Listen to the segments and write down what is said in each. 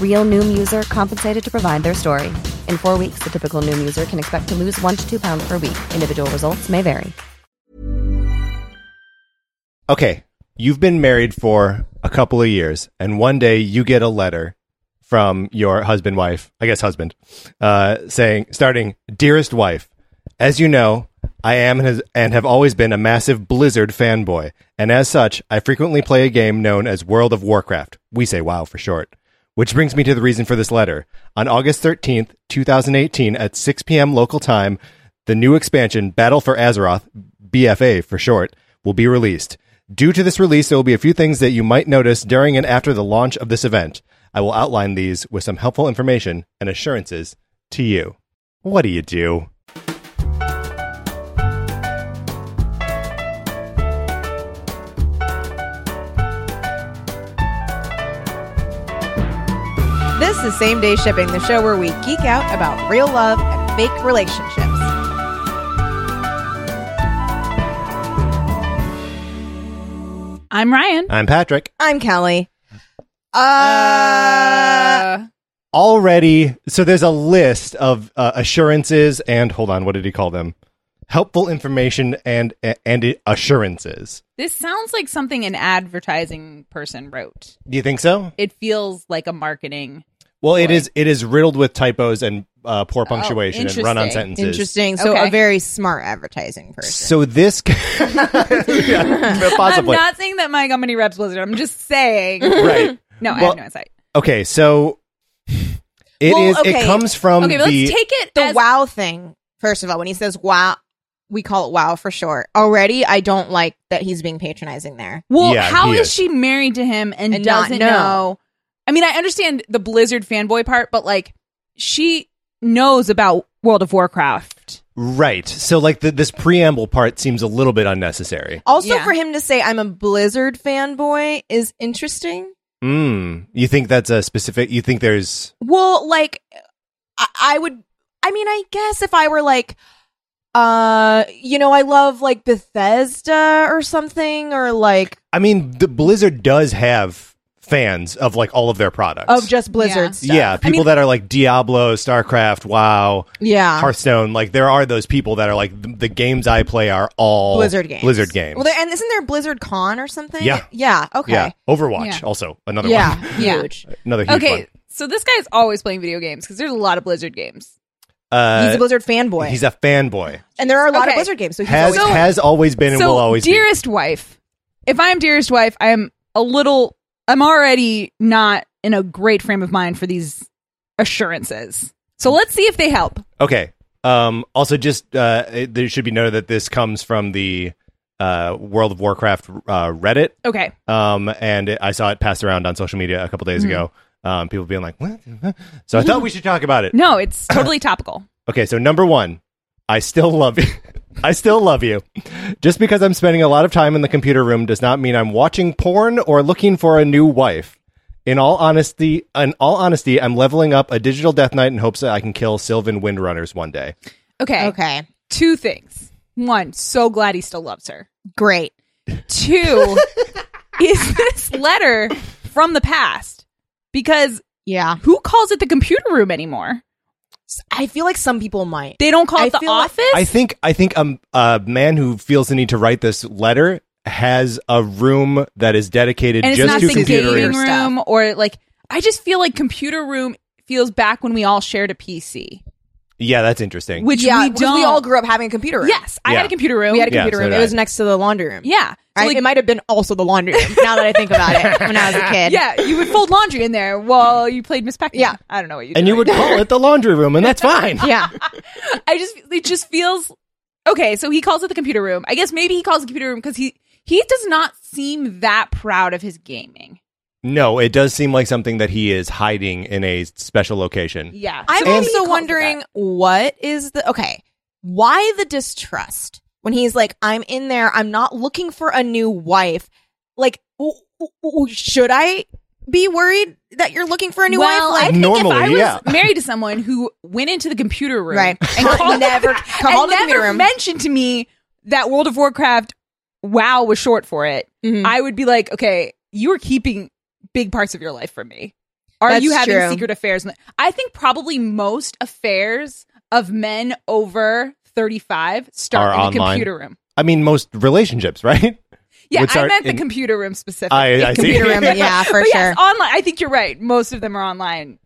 Real Noom user compensated to provide their story. In four weeks, the typical Noom user can expect to lose one to two pounds per week. Individual results may vary. Okay, you've been married for a couple of years, and one day you get a letter from your husband, wife, I guess husband, uh, saying, starting, Dearest wife, as you know, I am and, has, and have always been a massive Blizzard fanboy, and as such, I frequently play a game known as World of Warcraft. We say WoW for short. Which brings me to the reason for this letter. On August 13th, 2018, at 6 p.m. local time, the new expansion, Battle for Azeroth, BFA for short, will be released. Due to this release, there will be a few things that you might notice during and after the launch of this event. I will outline these with some helpful information and assurances to you. What do you do? This is Same Day Shipping, the show where we geek out about real love and fake relationships. I'm Ryan. I'm Patrick. I'm Kelly. Uh, Uh, Already, so there's a list of uh, assurances and hold on, what did he call them? Helpful information and and assurances. this sounds like something an advertising person wrote. Do you think so? It feels like a marketing. Well, it Boy. is. It is riddled with typos and uh, poor punctuation and run-on interesting. sentences. interesting. So Okay. a very smart advertising person. So this, yeah, possibly I'm not saying that my company reps Blizzard. I'm just saying. right. No, I Well, have no insight. Okay, so it is. Well, It okay. comes from Okay, but the. let's take it the as wow thing, first of all, when he says wow, we call it wow for short. Already, I don't like that he's being patronizing there. Well, Yeah, how he is is. she married to him and, And not doesn't know. know? I mean, I understand the Blizzard fanboy part, but like she knows about World of Warcraft. right. So, like the, this preamble part seems a little bit unnecessary. Also, Yeah. for him to say I'm a Blizzard fanboy is interesting. Mm. You think that's a specific? You think there's? Well, like I, I would. I mean, I guess if I were like, uh, you know, I love like Bethesda or something, or like I mean, the Blizzard does have fans of like all of their products. of just Blizzard Yeah. stuff. yeah, people that are like Diablo, StarCraft, WoW, yeah. Hearthstone. Like there are those people that are like the, the games I play are all Blizzard games. Blizzard games. Well, there, and isn't there Blizzard Con or something? Yeah. Yeah. Okay. Yeah, Overwatch Yeah. also another Yeah. one. Yeah. Huge. Another huge Okay, one. so this guy's always playing video games because there's a lot of Blizzard games. Uh, He's a Blizzard fanboy. he's a fanboy. and there are a lot of Blizzard games, so he's Has always has always been and so, will always be dearest wife, if I'm dearest wife, I am a little. I'm already not in a great frame of mind for these assurances. So let's see if they help. Okay. Um, also, just uh, it, there should be noted that this comes from the uh, World of Warcraft uh, Reddit, Okay. um, and it, I saw it passed around on social media a couple days ago. Um, people being like, "What?" So I thought we should talk about it. No, it's totally topical. Okay, so number one, I still love you. I still love you. Just because I'm spending a lot of time in the computer room does not mean I'm watching porn or looking for a new wife. In all honesty, in all honesty, I'm leveling up a digital death knight in hopes that I can kill Sylvanas Windrunner one day. Okay. Okay. Two things. One, so glad he still loves her. Great. Two, is this letter from the past? Because Yeah. who calls it the computer room anymore? I feel like some people might. They don't call I it the feel like- office? I think I think um, a man who feels the need to write this letter has a room that is dedicated and it's just not to the computer gaming rooms. room or like I just feel like computer room feels back when we all shared a PC, Yeah, that's interesting. which yeah, we don't. we all grew up having a computer room. Yes, I Yeah. had a computer room. We had a Yeah, computer so room. did It I. was next to the laundry room. yeah, So, Right? like, it might have been also the laundry room. now that I think about it, when I was a kid. yeah, you would fold laundry in there while you played Ms. Pac-Man. Yeah. I don't know what you. and did. you would call it the laundry room, and that's fine. Yeah. I just it just feels okay. So he calls it the computer room. I guess maybe he calls it the computer room because he he does not seem that proud of his gaming. No, it does seem like something that he is hiding in a special location. Yeah, I'm So also wondering what is the okay? Why the distrust when he's like, "I'm in there. I'm not looking for a new wife." Like, w- w- w- should I be worried that you're looking for a new well, wife? I Like, think Normally, if I was yeah. married to someone who went into the computer room Right. and called Never and called the never computer room. mentioned to me that World of Warcraft WoW was short for it, Mhm. I would be like, okay, you are keeping big parts of your life from me. Are That's you having true. secret affairs? I think probably most affairs of men over 35 start Are in the online. computer room. I mean, most relationships, right? Yeah, Would I start meant the in- computer room specifically. I, I see. computer room, yeah, for But sure. yes, online. I think you're right. Most of them are online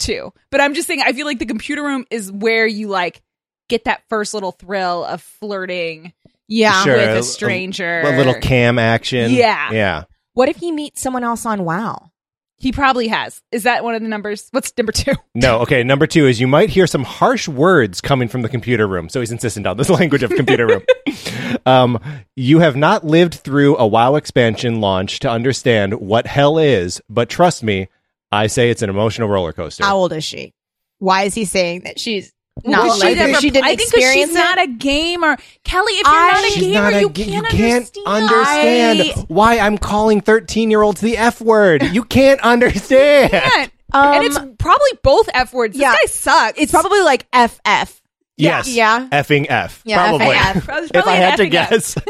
too. But I'm just saying, I feel like the computer room is where you like get that first little thrill of flirting yeah. Sure. with a- a stranger. a little cam action. Yeah. yeah. What if he meets someone else on WoW? He probably has. Is that one of the numbers? What's number two? No, okay. Number two is you might hear some harsh words coming from the computer room. So he's insistent on this language of computer room. um, you have not lived through a WoW expansion launch to understand what hell is, but trust me, I say it's an emotional roller coaster. How old is she? Why is he saying that she's not Well, like never- She didn't I think 'cause experience she's it. not a gamer. Kelly, if you're I- not a She's gamer, a you, ga- can't you can't understand. understand why I'm calling 13 year olds the F word. You can't understand. Can't. Um, and it's probably both F words. This yeah. guy sucks. It's probably like FF. Yes. Yeah. Effing F. Yeah, Probably. FAF. It's If I had to guess.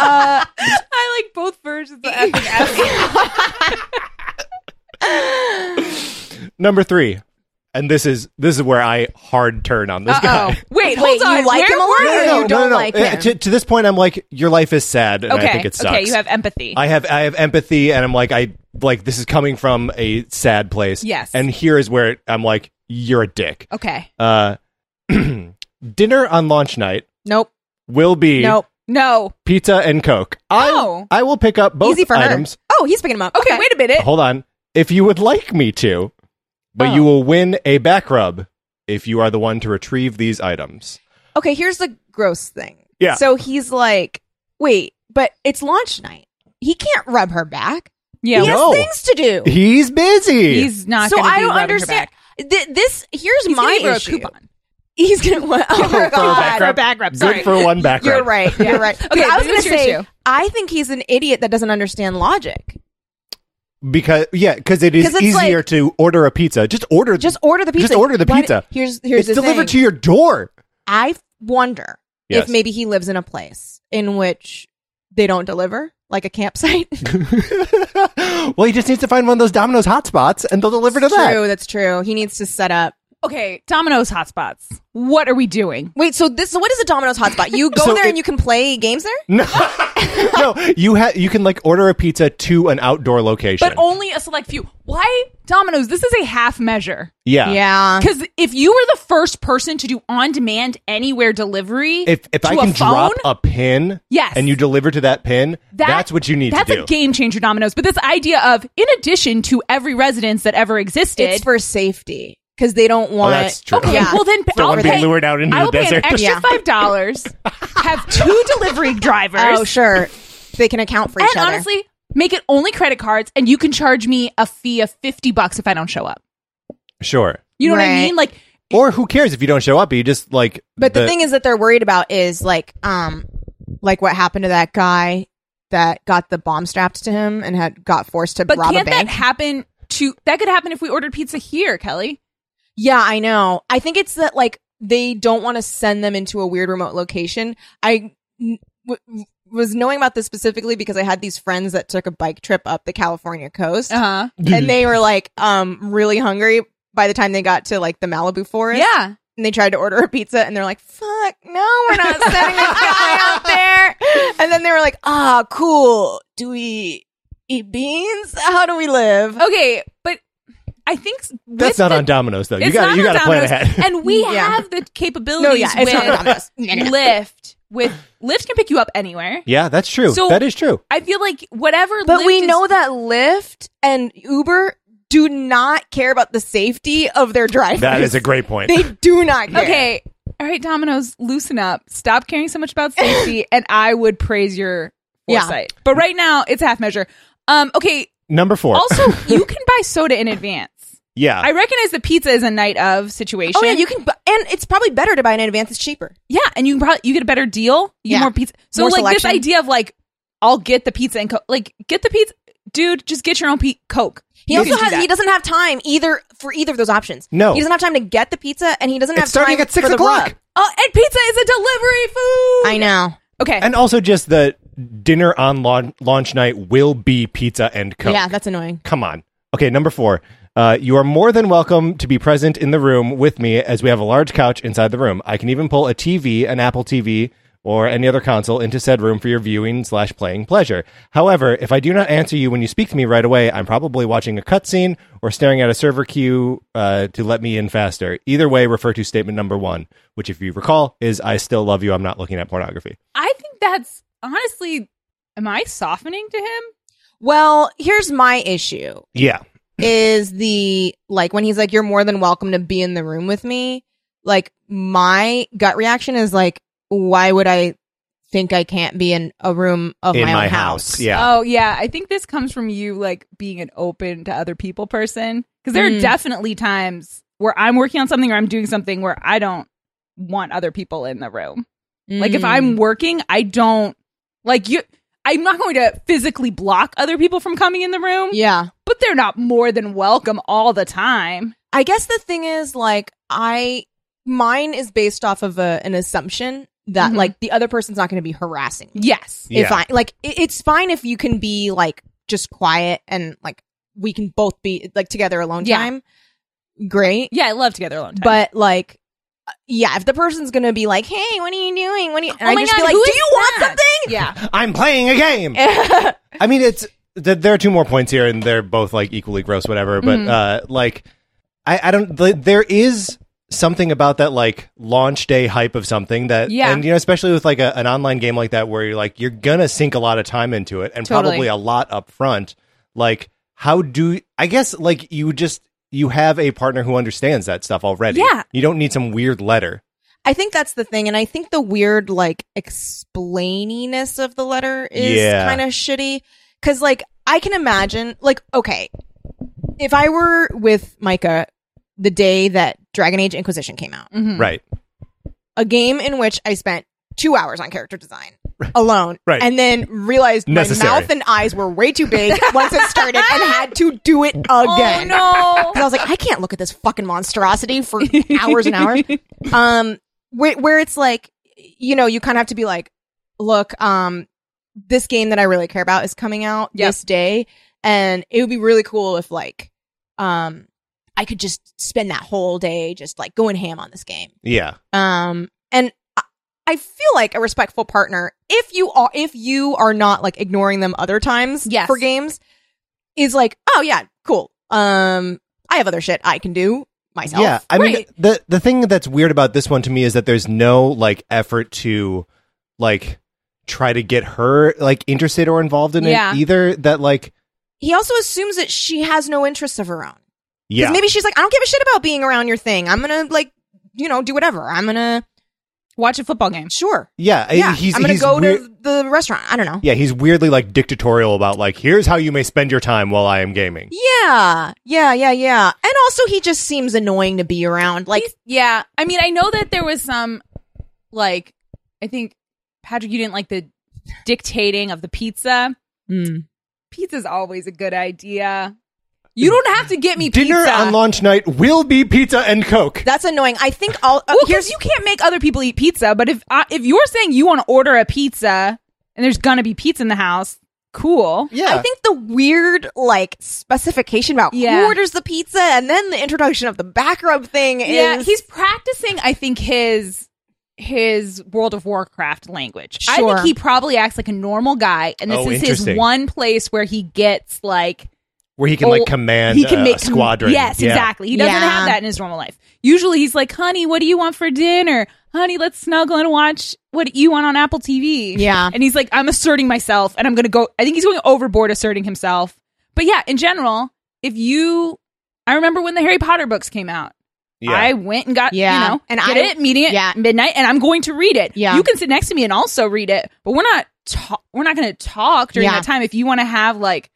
Uh, I like both versions of effing F. Number three. And this is this is where I hard turn on this Uh-oh. guy. Wait, Wait, hold on. you like Where him a lot? were No, you? no, no, you don't like Uh, him. To, to this point, I'm like, your life is sad, and Okay. I think it sucks. Okay, you have empathy. I have I have empathy, and I'm like, I like this is coming from a sad place. Yes. and here is where I'm like, you're a dick. okay. Uh, dinner on launch night nope. will be Nope. No. pizza and coke. I Oh. I will pick up both Easy for items. her. Oh, he's picking him up. Okay, wait a minute. Hold on, if you would like me to, but Oh. you will win a back rub if you are the one to retrieve these items. Okay, here's the gross thing. Yeah. So he's like, wait, but it's launch night. He can't rub her back. Yeah. he No. has things to do. He's busy. He's not so I be don't understand. Th- this here's He's my gonna a issue. coupon. He's gonna. Well, oh, For a oh, God. back rub. back rub. Good Sorry. for one back rub. You're right. You're right. Okay, But I was gonna say, issue? I think he's an idiot that doesn't understand logic. Because yeah, because it is 'Cause it's easier like- to order a pizza. Just order. Just order the pizza. Just order the Why- pizza. Here's here's it's the delivered thing. to your door. I wonder Yes. if maybe he lives in a place in which they don't deliver, like a campsite. well, he just needs to find one of those Domino's hotspots, and they'll deliver to that. True, that's true. He needs to set up. Okay, Domino's hotspots. What are we doing? Wait, so this so what is a Domino's hotspot? You go So there it- and you can play games there? No, no, you ha- you can like order a pizza to an outdoor location. But only a select few. Why Domino's? This is a half measure. yeah, Yeah. Because if you were the first person to do on-demand anywhere delivery, If if to I a can phone, drop a pin, Yes. and you deliver to that pin, that- that's what you need That's to do. a game changer, Domino's. But this idea of, in addition to every residence that ever existed, It's for safety. Because they don't Oh, want. that's true. Okay, Yeah. well then Don't I'll want to be pay, lured out into I the will pay desert. an extra Yeah. five dollars. have two delivery drivers. Oh, sure. They can account for each other. and other. honestly, make it only credit cards, and you can charge me a fee of fifty bucks if I don't show up. Sure. You know what I mean? Like, Or who cares if you don't show up? You just like. But the, thing is that they're worried about is like um like what happened to that guy that got the bomb strapped to him and had got forced to but rob a can't that bank. happen? To that could happen if we ordered pizza here, Kelly. Yeah, I know. I think it's that like they don't want to send them into a weird remote location. I w- was knowing about this specifically because I had these friends that took a bike trip up the California coast Uh huh. and they were like um really hungry by the time they got to like the Malibu forest. Yeah. and they tried to order a pizza and they're like, fuck, no, we're not sending this guy out there. And then they were like, ah, cool. Do we eat beans? How do we live? Okay, but I think That's not the- on Domino's though. You got not you on got to plan ahead. and we Yeah. have the capabilities. No, yeah, it's with not Domino's. No, no. Lyft. With Lyft can pick you up anywhere. yeah, that's true. So- that is true. I feel like whatever. But Lyft we is- know that Lyft and Uber do not care about the safety of their drivers. That is a great point. They do not care. Okay, all right, Domino's, loosen up. Stop caring so much about safety, and I would praise your Yeah. But right now, it's half measure. Um. Okay. Number four. Also, you can buy soda in advance. Yeah. I recognize the pizza is a night of situation. Oh yeah, you can, bu- and it's probably better to buy in advance. It's cheaper. Yeah, and you can probably you get a better deal. You Yeah. get more pizza. So More like this idea of like, I'll get the pizza and co- like get the pizza, dude. Just get your own pe- Coke. He You also can do has that. he doesn't have time either for either of those options. No. he doesn't have time to get the pizza, and he doesn't have it's starting time at six for the o'clock. rub. Oh, and pizza is a delivery food. I know. Okay. And also just the dinner on launch, launch night will be pizza and Coke. Yeah, that's annoying. Come on. Okay, number four. Uh, you are more than welcome to be present in the room with me as we have a large couch inside the room. I can even pull a TV, an Apple TV, or any other console into said room for your viewing slash playing pleasure. However, if I do not answer you when you speak to me right away, I'm probably watching a cutscene or staring at a server queue uh, to let me in faster. Either way, refer to statement number one, which, if you recall, is I still love you. I'm not looking at pornography. I think that's honestly. Am I softening to him? Well, here's my issue: Yeah. Is the like when he's like, "You're more than welcome to be in the room with me." Like my gut reaction is like, "Why would I think I can't be in a room of in my, my own house. Yeah. Oh yeah, I think this comes from you like being an open to other people person because there are Mm. definitely times where I'm working on something or I'm doing something where I don't want other people in the room. Like if Mm. I'm working, I don't like you I'm not going to physically block other people from coming in the room, yeah. But they're not more than welcome all the time. I guess the thing is like I mine is based off of a, an assumption that Mhm. like the other person's not going to be harassing. me. Yes. If I like it, it's fine if you can be like just quiet and like we can both be like together alone Yeah. time. Great. Yeah, I love together alone time. But like uh, yeah, if the person's going to be like, "Hey, what are you doing? What are you?" And Oh I my just God, be like, who "Do is you want that?" something?" yeah. I'm playing a game. I mean, it's th- there are two more points here, and they're both like equally gross, whatever. But Mhm. uh, like, I, I don't. th- there is something about that like launch day hype of something that, Yeah. and you know, especially with like a, an online game like that, where you're like you're gonna sink a lot of time into it, and Totally. probably a lot up front. Like, how do I guess like you just you have a partner who understands that stuff already. Yeah. you don't need some weird letter. I think that's the thing, and I think the weird like explaininess of the letter is Yeah. kind of shitty. Because like I can imagine, like okay, if I were with Micah the day that Dragon Age Inquisition came out, Mhm. Right. a game in which I spent two hours on character design alone, Right. and then realized Necessary. my mouth and eyes were way too big once it started, and had to do it again. Oh again. no. 'Cause I was like, I can't look at this fucking monstrosity for hours and hours. Um, where, where it's like, you know, you kind of have to be like, look, um, this game that I really care about is coming out Yep. this day, and it would be really cool if like, um, I could just spend that whole day just like going ham on this game. Yeah. Um, and I, I feel like a respectful partner, if you are, if you are not like ignoring them other times Yes. for games, is like, oh yeah, cool. Um, I have other shit I can do myself. Yeah, I mean the the thing that's weird about this one to me is that there's no like effort to like try to get her like interested or involved in Yeah. it either. That like He also assumes that she has no interests of her own. Yeah. maybe she's like, I don't give a shit about being around your thing. I'm gonna like, you know, do whatever. I'm gonna Watch a football game. sure. yeah. Yeah, He's, I'm gonna he's go weir- to the restaurant. I don't know. Yeah, he's weirdly like dictatorial about like, here's how you may spend your time while I am gaming. Yeah, yeah, yeah, yeah. And also, he just seems annoying to be around. Like, He's- yeah. I mean, I know that there was some, like, I think Patrick, you didn't like the dictating of the pizza. mm. Pizza's always a good idea. You don't have to get me pizza. Dinner pizza. on launch night will be pizza and Coke. that's annoying. I think I'll. Uh, well, here's you can't make other people eat pizza. But if uh, if you're saying you want to order a pizza and there's gonna be pizza in the house, cool. yeah. I think the weird like specification about Yeah. who orders the pizza and then the introduction of the back rub thing Yeah, is he's practicing. I think his his World of Warcraft language. I think he probably acts like a normal guy, and this Oh, is his one place where he gets like Where he can like command he can uh, make a squadron. Yes, Yeah. exactly. He doesn't Yeah. have that in his normal life. Usually, he's like, "Honey, what do you want for dinner? Honey, let's snuggle and watch what you want on Apple TV." Yeah. and he's like, "I'm asserting myself, and I'm going to go." I think he's going overboard asserting himself. But yeah, in general, if you, I remember when the Harry Potter books came out. Yeah. I went and got, Yeah. you know, And get I- it, meeting it at yeah. midnight, and I'm going to read it. Yeah. You can sit next to me and also read it, but we're not, ta- we're not going to talk during Yeah. that time. If you want to have like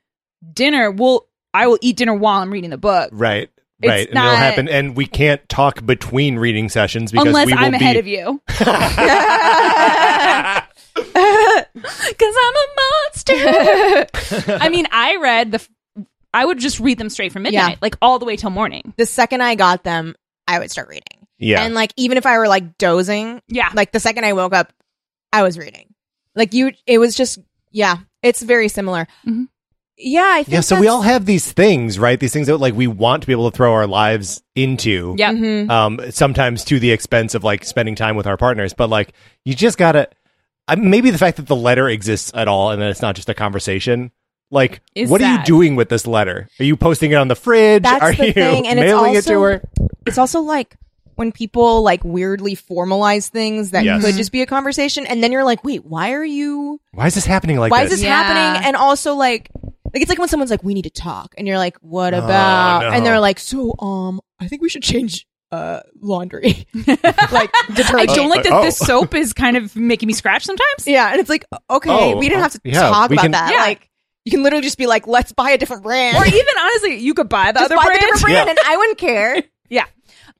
dinner, we'll, I will eat dinner while I'm reading the book. Right. It's Right. and it'll happen. And we can't talk between reading sessions because Unless we will I'm be ahead of you. Because I'm a monster. I mean, I read the, f- I would just read them straight from midnight, Yeah. like all the way till morning. the second I got them, I would start reading. yeah. And like even if I were like dozing, Yeah. like the second I woke up, I was reading. Like you, it was just yeah, it's very similar. Mhm. Yeah, I think yeah. So we all have these things, right? These things that like we want to be able to throw our lives into. yeah. Mhm. Um, sometimes to the expense of like spending time with our partners, but like you just gotta. I maybe the fact that the letter exists at all and that it's not just a conversation. Like, Is what are you sad. doing with this letter? Are you posting it on the fridge? That's are the you thing, and it's mailing it to also- her? It's also like when people like weirdly formalize things that Yes. could just be a conversation, and then you're like, wait, why are you? Why is this happening like why this? is this Yeah. happening? And also like. Like it's like when someone's like, "We need to talk," and you're like, "What Oh, about?" no. And they're like, "So, um, I think we should change uh laundry, like I detergent." don't like that Oh. this soap is kind of making me scratch sometimes. Yeah, and it's like, okay, Oh, we didn't have to yeah, talk we about can- that. Yeah. Like, you can literally just be like, let's buy a different brand. Or even honestly, you could buy the just other buy brand. the different brand, Yeah. and I wouldn't care. Yeah.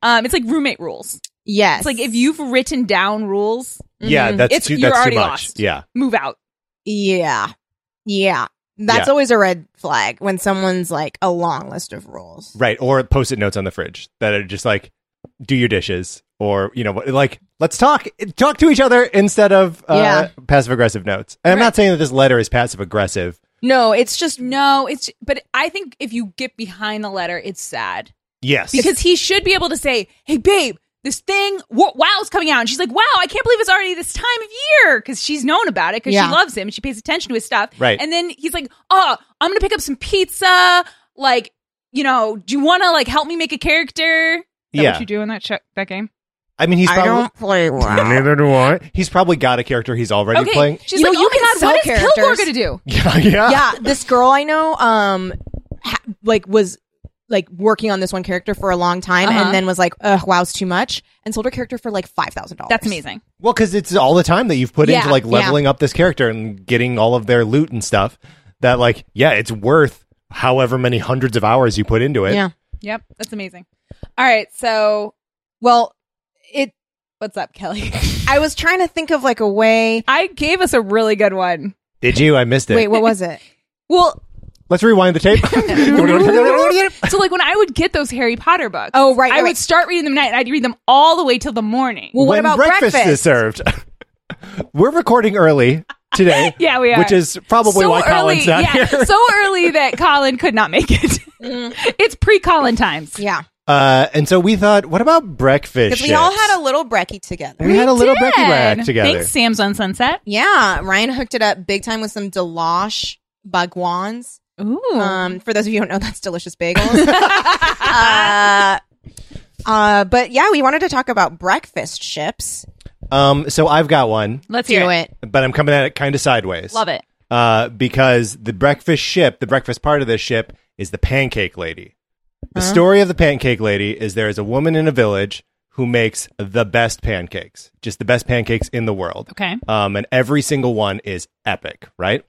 Um, it's like roommate rules. Yes, It's like if you've written down rules, yeah, that's It's- too. you're That's too already much. lost. Yeah. move out. yeah, yeah, that's Yeah. always a red flag when someone's like a long list of rules. Right. Or post it notes on the fridge that are just like, do your dishes. Or, you know, like, let's talk, talk to each other instead of uh, Yeah. passive aggressive notes. And I'm not saying that this letter is passive aggressive. No, it's just No, it's but I think if you get behind the letter, it's sad Yes. because he should be able to say, "Hey, babe." This thing, w- WoW's coming out, and she's like, "Wow, I can't believe it's already this time of year," because she's known about it because Yeah. she loves him and she pays attention to his stuff. Right. And then he's like, "Oh, I'm gonna pick up some pizza. Like, you know, do you want to like help me make a character?" Is that Yeah. what you do in that ch- that game? I mean, he's probably I probably. don't play well. Neither do I. He's probably got a character he's already Okay, playing. she's You like, know, you "Oh my can god, sell what is Kilgore gonna do?" Yeah. Yeah. yeah, this girl I know, um, ha- like was like working on this one character for a long time, Uh-huh. and then was like, "Ugh, wow's too much," and sold her character for like five thousand dollars. That's amazing. Well, because it's all the time that you've put Yeah, into like yeah. leveling up this character and getting all of their loot and stuff. That like, yeah, it's worth however many hundreds of hours you put into it. Yeah. Yep, that's amazing. All right, so Well, it. what's up, Kelly? I was trying to think of like a way. I gave us a really good one. Did you? I missed it. Wait, what was it? Well, Let's rewind the tape. so like when I would get those Harry Potter books, Oh, right, I right, would right. start reading them at night. and I'd read them all the way till the morning. Well, what when about breakfast, breakfast? is served? We're recording early today. Yeah, we are. Which is probably so why early, Colin's not yeah, here. so early that Colin could not make it. Mm. it's pre-Colin times. Yeah, Uh, and so we thought, what about breakfast? because we all had a little brekkie together. we, had a little did. Becky rack together. Thanks, Sam's on Sunset. Yeah, Ryan hooked it up big time with some Deloche Bagwans. Ooh. Um, for those of you who don't know, that's delicious bagels. uh, uh, but yeah, we wanted to talk about breakfast chips. Um, so I've got one, Let's Do hear it. but I'm coming at it kind of sideways. Love it. Uh, because the breakfast ship, the breakfast part of this ship, is the pancake lady. The Uh-huh. story of the pancake lady is there is a woman in a village who makes the best pancakes, just the best pancakes in the world. Okay. Um, and every single one is epic, right?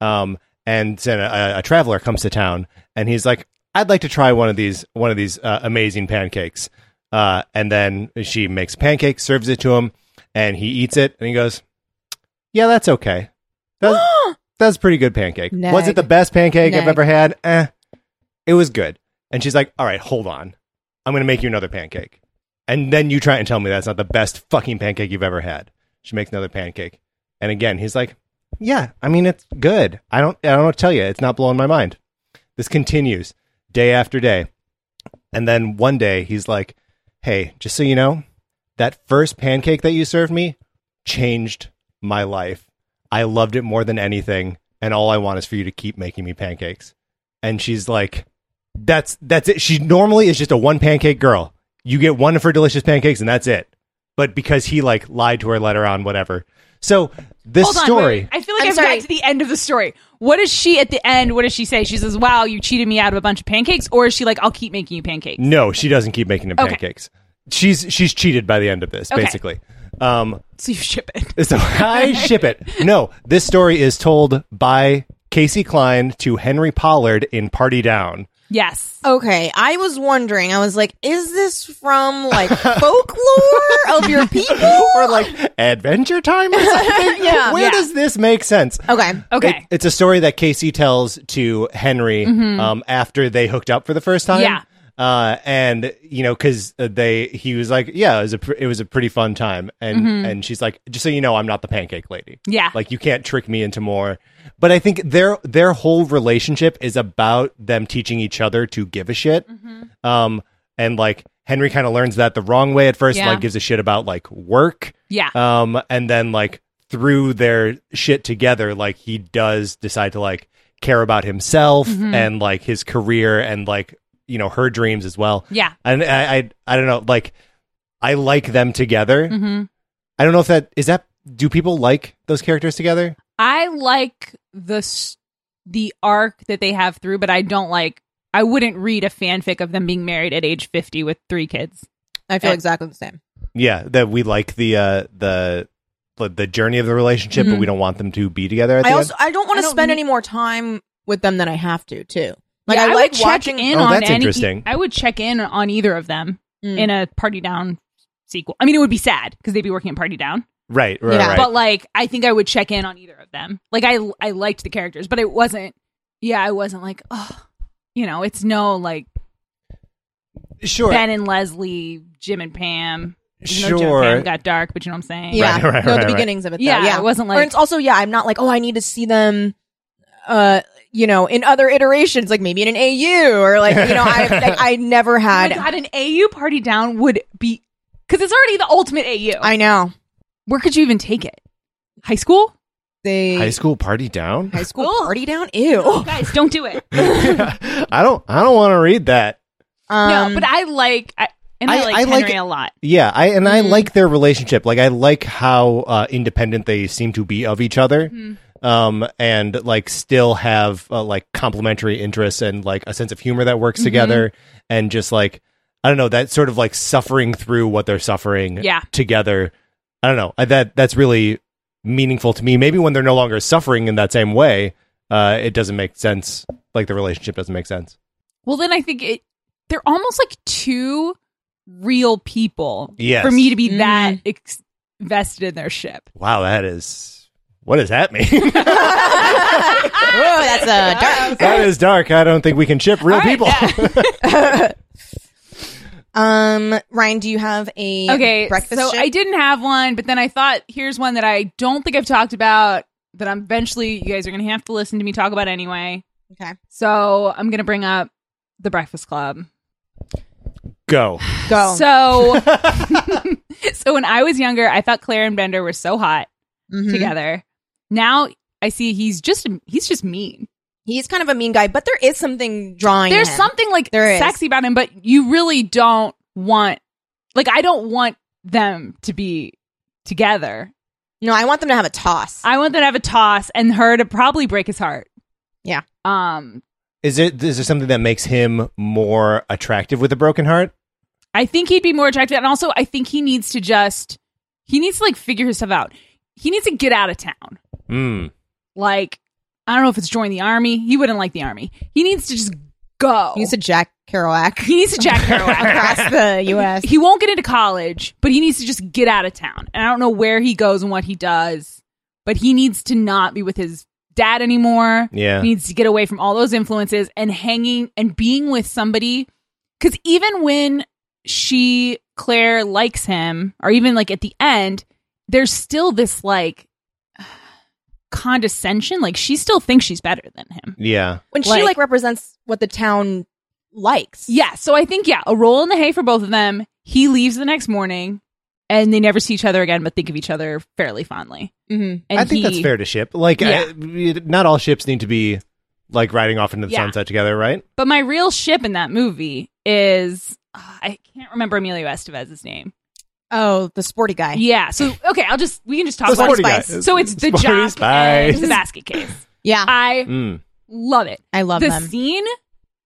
Um, and then a, a traveler comes to town and he's like, I'd like to try one of these, one of these uh, amazing pancakes. Uh, and then she makes pancakes, serves it to him, and he eats it, and he goes, "Yeah, that's okay. That's, that's a pretty good pancake. Was it the best pancake I've ever had? Eh, it was good." And she's like, "All right, hold on, I'm going to make you another pancake." And then you try and tell me that's not the best fucking pancake you've ever had. She makes another pancake, and again, he's like, "Yeah, I mean it's good. I don't, I don't tell you. It's not blowing my mind." This continues day after day. And then one day he's like, Hey, just so you know, that first pancake that you served me changed my life. I loved it more than anything. And all I want is for you to keep making me pancakes. And she's like, That's that's it. She normally is just a one pancake girl. You get one of her delicious pancakes and that's it. But because he like lied to her later on, whatever. So this Hold on, story wait, I feel like I'm I've sorry. got to the end of the story. What does she at the end? What does she say? She says, "Wow, you cheated me out of a bunch of pancakes," or is she like, "I'll keep making you pancakes"? No, she doesn't keep making them Okay. pancakes. She's she's cheated by the end of this, Okay. basically. Um, So you ship it. so I ship it. No, this story is told by Casey Klein to Henry Pollard in Party Down. Yes. Okay, I was wondering. I was like, is this from like folklore of your people? or like Adventure Time or something. Yeah. Where Yeah. does this make sense? Okay. Okay. It- it's a story that Casey tells to Henry um, after they hooked up for the first time. Yeah. Uh, and you know, because they, he was like, yeah, it was a, pr- it was a pretty fun time, and and she's like, just so you know, I'm not the pancake lady. Yeah. like you can't trick me into more. But I think their their whole relationship is about them teaching each other to give a shit. Um, and like Henry kind of learns that the wrong way at first, Yeah. like gives a shit about like work. yeah. Um, and then like through their shit together, like he does decide to like care about himself Mm-hmm. and like his career and like you know her dreams as well. yeah. And I I, I don't know, like I like them together. hmm I don't know if that is that. Do people like those characters together? I like the the arc that they have through, but I don't like. I wouldn't read a fanfic of them being married at age fifty with three kids. I feel Eh. exactly the same. Yeah, that we like the uh the the, the journey of the relationship, but Mhm. we don't want them to be together. At I the also I don't want to spend need- any more time with them than I have to too. Like Yeah, I, would like check watching in Oh, on that's any- interesting. I would check in on either of them Mm. in a Party Down sequel. I mean, it would be sad because they'd be working at Party Down. right, right, Yeah, right. But like, I think I would check in on either of them. Like, I I liked the characters, but it wasn't. Yeah, I wasn't like, oh, you know, it's no like sure, Ben and Leslie, Jim and Pam. Even though Jim sure. and Pam got dark, but you know what I'm saying? yeah, Right, right, no, right, the right. beginnings of it. Though. Yeah, Yeah, it wasn't or like- it's also yeah. I'm not like oh I need to see them. Uh, you know, in other iterations, like maybe in an AU or like you know, I like, I never Oh my had. God, an AU Party Down would be because it's already the ultimate AU. I know Where could you even take it? High school? they High school party down. high school Ugh. party down. Ew. Oh, guys, don't do it. I don't. I don't want to read that. Um, no, but I like I, and I, I- like I Henry it- a lot. Yeah, I and Mm. I like their relationship. Like I like how uh, independent they seem to be of each other, Mm-hmm. Um, and like still have uh, like complementary interests and like a sense of humor that works Mm-hmm. together, and just like I don't know that sort of like suffering through what they're suffering Yeah. together. I don't know I, that that's really meaningful to me. Maybe when they're no longer suffering in that same way, uh, it doesn't make sense. Like the relationship doesn't make sense. Well, then I think it they're almost like two real people. Yes. For me to be Mm. that ex- invested in their ship. Wow, that is what does that mean? Whoa, that's a dark. that is dark. I don't think we can ship real All right, people. Um, Ryan, do you have a Okay, breakfast? so ship? I didn't have one, but then I thought here's one that I don't think I've talked about that I'm eventually you guys are gonna have to listen to me talk about anyway. okay. So I'm gonna bring up the Breakfast Club. Go. Go. So, so when I was younger, I thought Claire and Bender were so hot Mhm. together. Now I see he's just he's just mean. He's kind of a mean guy, but there is something drawing. There's him. something like There is. sexy about him, but you really don't want like I don't want them to be together. No, I want them to have a toss. I want them to have a toss and her to probably break his heart. Yeah. Um Is it is there something that makes him more attractive with a broken heart? I think he'd be more attractive, and also I think he needs to just he needs to like figure himself out. He needs to get out of town. Mm. Like I don't know if it's join the army. He wouldn't like the army. He needs to just go. He needs to Jack Kerouac He needs to Jack Kerouac. across the U.S. he won't get into college, but he needs to just get out of town. And I don't know where he goes and what he does, but he needs to not be with his dad anymore. Yeah. He needs to get away from all those influences and hanging and being with somebody. Because even when she, Claire, likes him, or even like at the end, there's still this like condescension. Like she still thinks she's better than him. Yeah. when she Like- like represents what the town likes. Yeah. So I think, yeah, a roll in the hay for both of them. He leaves the next morning and they never see each other again, but think of each other fairly fondly. Mhm. And I think that's fair to ship. Like, Yeah. I- not all ships need to be like riding off into the Yeah. sunset together, right? But my real ship in that movie is uh, I can't remember Emilio Estevez's name. Oh, the sporty guy. Yeah. So okay, I'll just we can just talk The about sporty it. guy. So it's the Sporty jock spice. and the basket case. Yeah, I Mm. love it. I love the them. scene,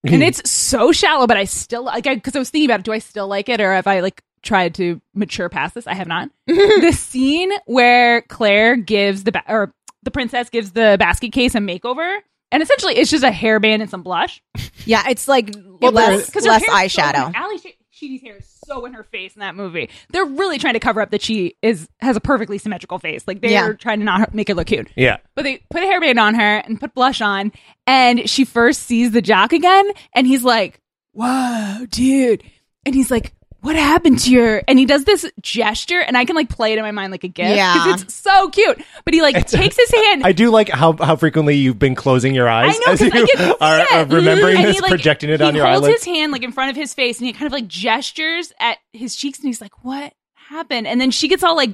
and it's so shallow, but I still like because I, was thinking about it. Do I still like it, or have I like tried to mature past this? I have not. the scene where Claire gives the ba- or the princess gives the basket case a makeover, and essentially it's just a hairband and some blush. Yeah, it's like less Because less eyeshadow. Ali She- Sheedy's hair is so in her face in that movie. They're really trying to cover up that she is has a perfectly symmetrical face. Like they're Yeah. trying to not make her look cute. Yeah. But they put a hairband on her and put blush on, and she first sees the jock again, and he's like, "Whoa, dude!" And he's like, "What happened to your?" And he does this gesture, and I can like play it in my mind like a gif Yeah. it's so cute. But he like takes his hand. I do like how, how frequently you've been closing your eyes I know as because I you are, are remembering And this, he, like, projecting it he on your eyelids. He holds his hand like in front of his face, and he kind of like gestures at his cheeks, and he's like, "What happened?" And then she gets all like,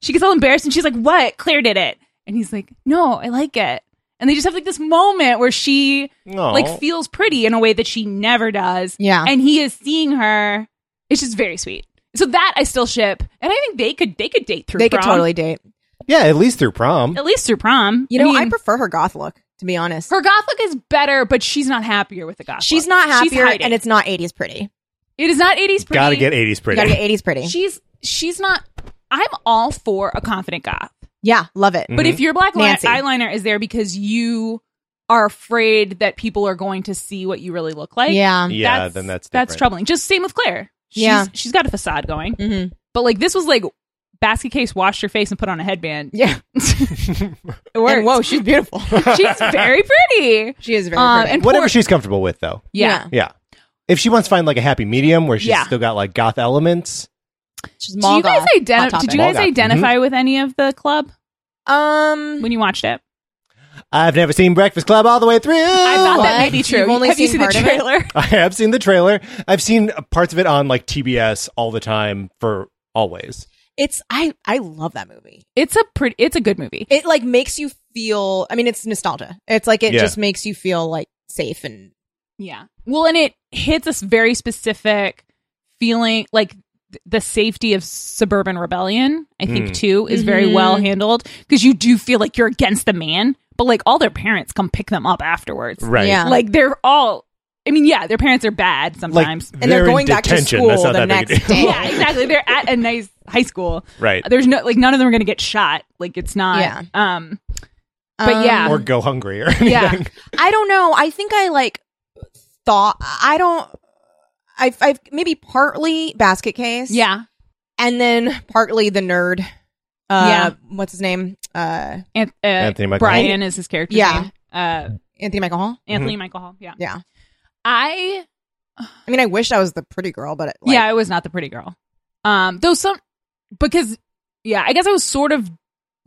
she gets all embarrassed, and she's like, "What? Claire did it?" And he's like, "No, I like it." And they just have like this moment where she Aw. like feels pretty in a way that she never does. Yeah. and he is seeing her. It's just very sweet. So that I still ship, and I think they could they could date through. They could totally date. yeah, at least through prom. at least through prom. You know, I, mean, prefer her goth look, to be honest. her goth look is better, but she's not happier with the goth. She's look. not happier, hiding. and it's not 80s pretty. It is not 80s pretty. Gotta get 80s pretty. You gotta get 80s pretty. She's she's not. I'm all for a confident goth, yeah, love it. Mm-hmm. but if your black li- eyeliner is there because you are afraid that people are going to see what you really look like, yeah. yeah, then that's that's troubling. Just same with Claire. She's, Yeah. she's got a facade going, hmm but like this was like basket case, washed her face and put on a headband. Yeah. It worked. And whoa, she's beautiful. she's very pretty. she is very Um, pretty. and Whatever poor- she's comfortable with, though. Yeah. Yeah. If she wants to find like a happy medium where she's Yeah. still got like goth elements, she's Do you guys Hot identify? Did you guys Mall goth. identify with any of the club Um, when you watched it? I've never seen Breakfast Club all the way through. I thought that What? may be true. You've only Have you seen seen the part of it? trailer? I have seen the trailer. I've seen parts of it on like TBS all the time for always. it's I I love that movie. It's a pretty. It's a good movie. It like makes you feel. I mean, it's nostalgia. It's like it Yeah. just makes you feel like safe and Yeah. Well, and it hits us very specific feeling like th- the safety of suburban rebellion, I think, Mm. too, is very Mhm. well handled because you do feel like you're against the man, but like all their parents come pick them up afterwards. Right. Yeah. Like they're all, I mean, yeah, their parents are bad Like sometimes. and they're in going back to school That's not the that next day. yeah, exactly. They're at a nice high school. Right. There's no, like, none of them are going to get shot. Like, it's not, Yeah. um, But yeah. Or go hungry or anything. yeah. I don't know. I think I like thought. I don't. I've, I've maybe partly basket case. Yeah. and then partly the nerd. Uh, Yeah. what's his name? Uh, An- uh, Anthony Michael Brian is his character. Yeah. Name. Uh, Anthony Michael Hall. Anthony Michael Hall. Yeah. Yeah. I I mean, I wish I was the pretty girl, but like, yeah, I was not the pretty girl. Um, though some because yeah, I guess I was sort of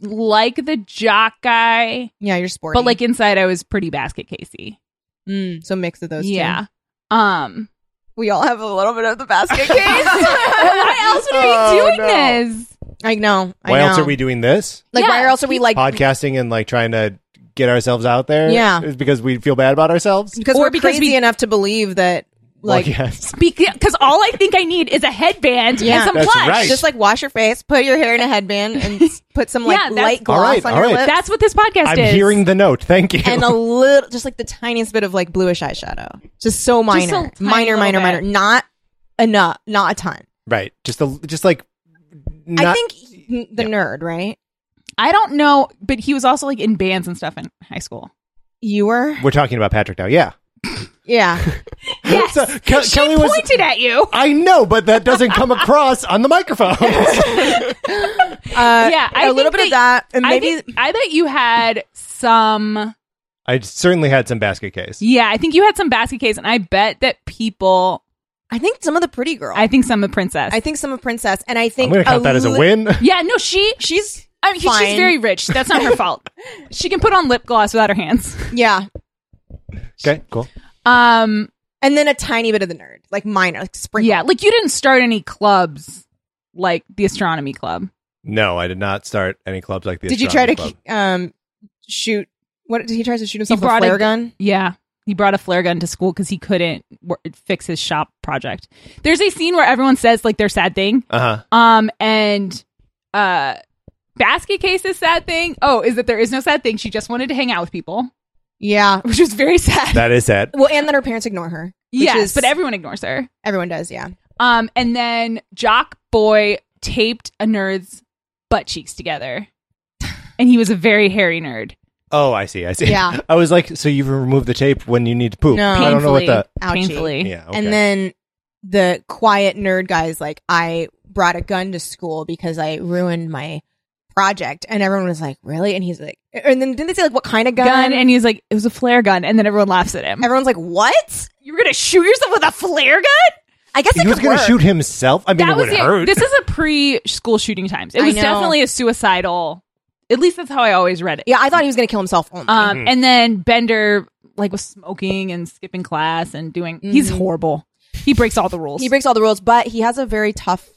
like the jock guy, yeah, you're sporty, but like inside I was pretty basket casey. mm, so mix of those. two. Yeah. Um, we all have a little bit of the basket case. why else would we be Oh, doing no. this? I know. I Why know. else are we doing this? like? Yeah, why else are we like? Podcasting and like trying to get ourselves out there? Yeah. Is because we feel bad about ourselves? Because Or we're because crazy we- enough to believe that like well, yes. Because all I think I need is a headband Yeah. and some That's plush. right. just like wash your face, put your hair in a headband, and s- put some like Yeah, that's- light gloss All right, on all your right. lips. That's what this podcast I'm is. hearing the note. Thank you. and a little, just like the tiniest bit of like bluish eyeshadow. Just so minor, Just a tiny minor, little minor, bit. minor. Not enough, not a ton. right. Just a just like. Not, I think n- the nerd, right? I don't know, but he was also like in bands and stuff in high school. You were, we're talking about Patrick now. Yeah. yeah. Yes, So, Ke- she Kelly was- pointed at you. I know, but that doesn't come across on the microphone. Uh, Yeah, I a little think bit of that, and I, maybe think, I bet you had some. I certainly had some basket case. Yeah, I think you had some basket case, and I bet that people. I think some of the pretty girl. I think some of Princess. I think some of Princess, and I think I'm going to count that as a li- win. yeah, no, she. She's I mean, she's very rich. That's not her fault. She can put on lip gloss without her hands. yeah, Okay, cool. Um, and then a tiny bit of the nerd, like minor, like sprinkle. yeah, like you didn't start any clubs like the astronomy club. No, I did not start any clubs like the. Did you try to um shoot? What did he try to shoot himself with a brought a flare gun? Yeah. He brought a flare gun to school because he couldn't wor- fix his shop project. There's a scene where everyone says like their sad thing. Uh huh. Um, and uh, basket case's sad thing. Oh, is that there is no sad thing. She just wanted to hang out with people, Yeah. which was very sad. That is sad. Well, and then her parents ignore her. which yes, is- but everyone ignores her. everyone does. Yeah. Um, and then Jock Boy taped a nerd's butt cheeks together, and he was a very hairy nerd. Oh, I see. I see. Yeah. I was like, so you remove the tape when you need to poop. No. I don't know what Painfully, the. Ouchie. painfully. Yeah. Okay. And then the quiet nerd guy's like, I brought a gun to school because I ruined my project, and everyone was like, really? And he's like, and then didn't they say like what kind of gun? Gun, and he's like, it was a flare gun, and then everyone laughs at him. everyone's like, what? You were gonna shoot yourself with a flare gun? I guess he it was going to shoot himself. I mean, that it was would it. hurt. This is a pre-school shooting times. It was definitely a suicidal. At least that's how I always read it. Yeah, I thought he was gonna kill himself. Only. Um, Mhm. and then Bender like was smoking and skipping class and doing. He's Mhm. horrible. He breaks all the rules. he breaks all the rules, but he has a very tough,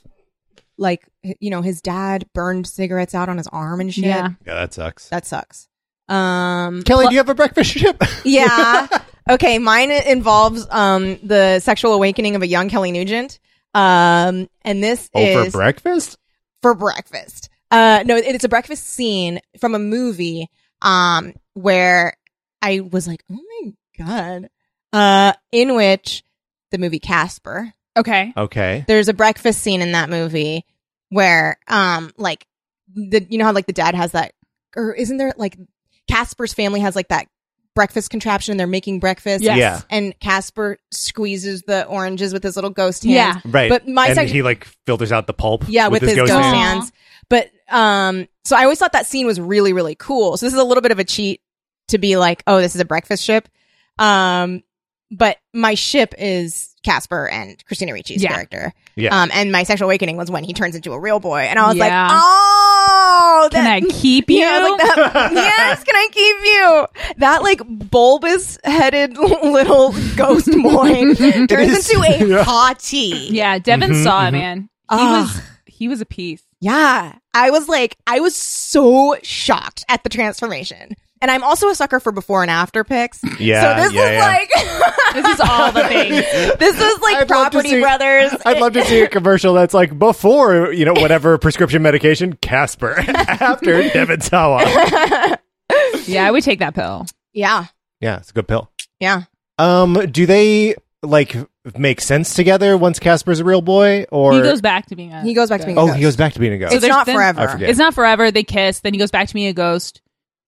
like you know, his dad burned cigarettes out on his arm and shit. Yeah. yeah, that sucks. that sucks. Um, Kelly, do you have a breakfast ship? yeah. Okay, mine involves um the sexual awakening of a young Kelly Nugent. Um, and this oh, is for breakfast? for breakfast. Uh, no, it- it's a breakfast scene from a movie. Um, where I was like, oh my god. Uh, in which the movie Casper. okay. Okay. There's a breakfast scene in that movie where, um, like the you know how like the dad has that, or isn't there like Casper's family has like that breakfast contraption? And they're making breakfast. Yes. Yeah. And Casper squeezes the oranges with his little ghost hands. Yeah. Right. But my and section- he like filters out the pulp. Yeah, with, his, ghost, ghost hands. hands. But um, so I always thought that scene was really, really cool. So this is a little bit of a cheat to be like, oh, this is a breakfast ship. Um, but my ship is Casper and Christina Ricci's Yeah. character. Yeah. Um, and my sexual awakening was when he turns into a real boy, and I was Yeah. like, oh, Can I that- keep you? Yeah, I was like that. yes, can I keep you? That like bulbous headed little ghost boy turns is- into a yeah. hottie. yeah. Devin Mhm, saw it, mhm. man. He Ugh. was he was a piece. Yeah. I was like, I was so shocked at the transformation. And I'm also a sucker for before and after pics. Yeah, So this yeah, is yeah. like This is all the things. this is like I'd Property see- Brothers. I'd love to see a commercial that's like before, you know, whatever prescription medication, Casper. After Devin Sawa. Yeah, I would take that pill. yeah. Yeah, it's a good pill. Yeah. Um, do they like make sense together once Casper's a real boy, or he goes back to being a. He goes back to being a oh, ghost. he goes back to being a ghost. It's there's not been- forever. I forget. It's not forever. They kiss, then he goes back to being a ghost.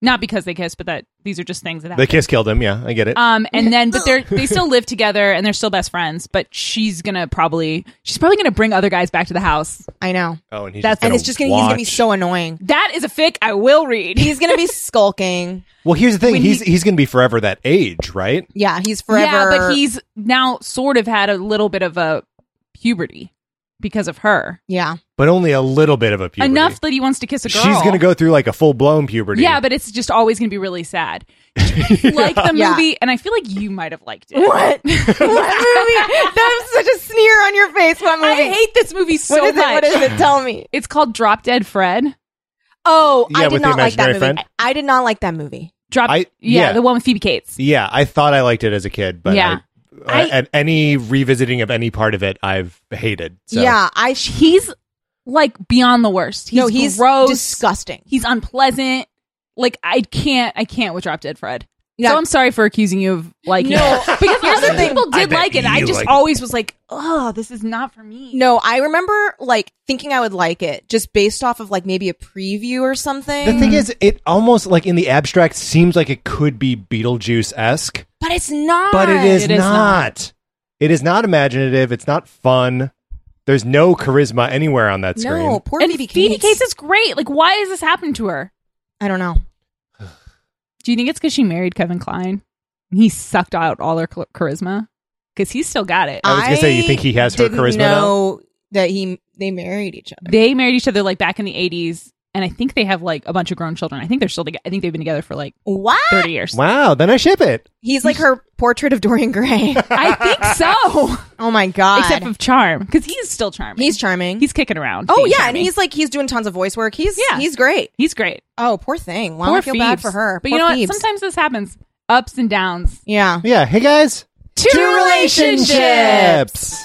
Not because they kiss, but that these are just things that happen. the kiss killed him. Yeah, I get it. Um, and then but they're they still live together and they're still best friends. But she's gonna probably she's probably gonna bring other guys back to the house. I know. oh, and he's that's- just And it's just gonna he's gonna be watch. so annoying. That is a fic I will read. He's gonna be skulking. Well, here's the thing. when He's he- he's gonna be forever that age, right? Yeah, he's forever Yeah, but he's now sort of had a little bit of a puberty because of her. Yeah. But only a little bit of a puberty. Enough that he wants to kiss a girl. She's gonna go through like a full blown puberty. Yeah, but it's just always gonna be really sad. like the Yeah. movie, and I feel like you might have liked it. What? what movie? That was such a sneer on your face. What movie? I hate this movie so what is much. it? What is it? Tell me. It's called Drop Dead Fred. Oh, Yeah, I with did the not like that imaginary movie. friend? I I did not like that movie. Drop. I- yeah, yeah. the one with Phoebe Cates. yeah. I thought I liked it as a kid, but Yeah. Uh, I- at any revisiting of any part of it, I've hated. So. Yeah, I he's like beyond the worst. He's no, he's gross. disgusting. He's unpleasant. Like I can't, I can't with Drop Dead Fred. Yeah. So I'm sorry for accusing you of liking No. it because other people did like it. I just like it. always was like, oh, this is not for me. No, I remember like thinking I would like it just based off of like maybe a preview or something. The thing is, it almost like in the abstract seems like it could be Beetlejuice esque, but it's not. but it is, It is not. not. It is not imaginative. It's not fun. There's no charisma anywhere on that screen. No, poor and Phoebe Phoebe Cates. Cates is great. Like, why is this happening to her? I don't know. Do you think it's because she married Kevin Kline? He sucked out all her char- charisma because he's still got it. I was gonna say, you think he has her didn't charisma now? Know that he they married each other. They married each other like back in the 80s, and I think they have like a bunch of grown children. I think they're still together. I think they've been together for like what? 30 years. Wow, then I ship it. He's like her portrait of Dorian Gray. I think so. oh my god. Except of charm, because he's still charming. he's charming. he's kicking around. oh being yeah, and he's like he's doing tons of voice work. He's Yeah. he's great. he's great. Oh, poor thing. Wow, Poor I feel bad for her. But Poor you know Phoebes. what? Sometimes this happens. Ups and downs. yeah. Yeah. Hey guys. Two relationships.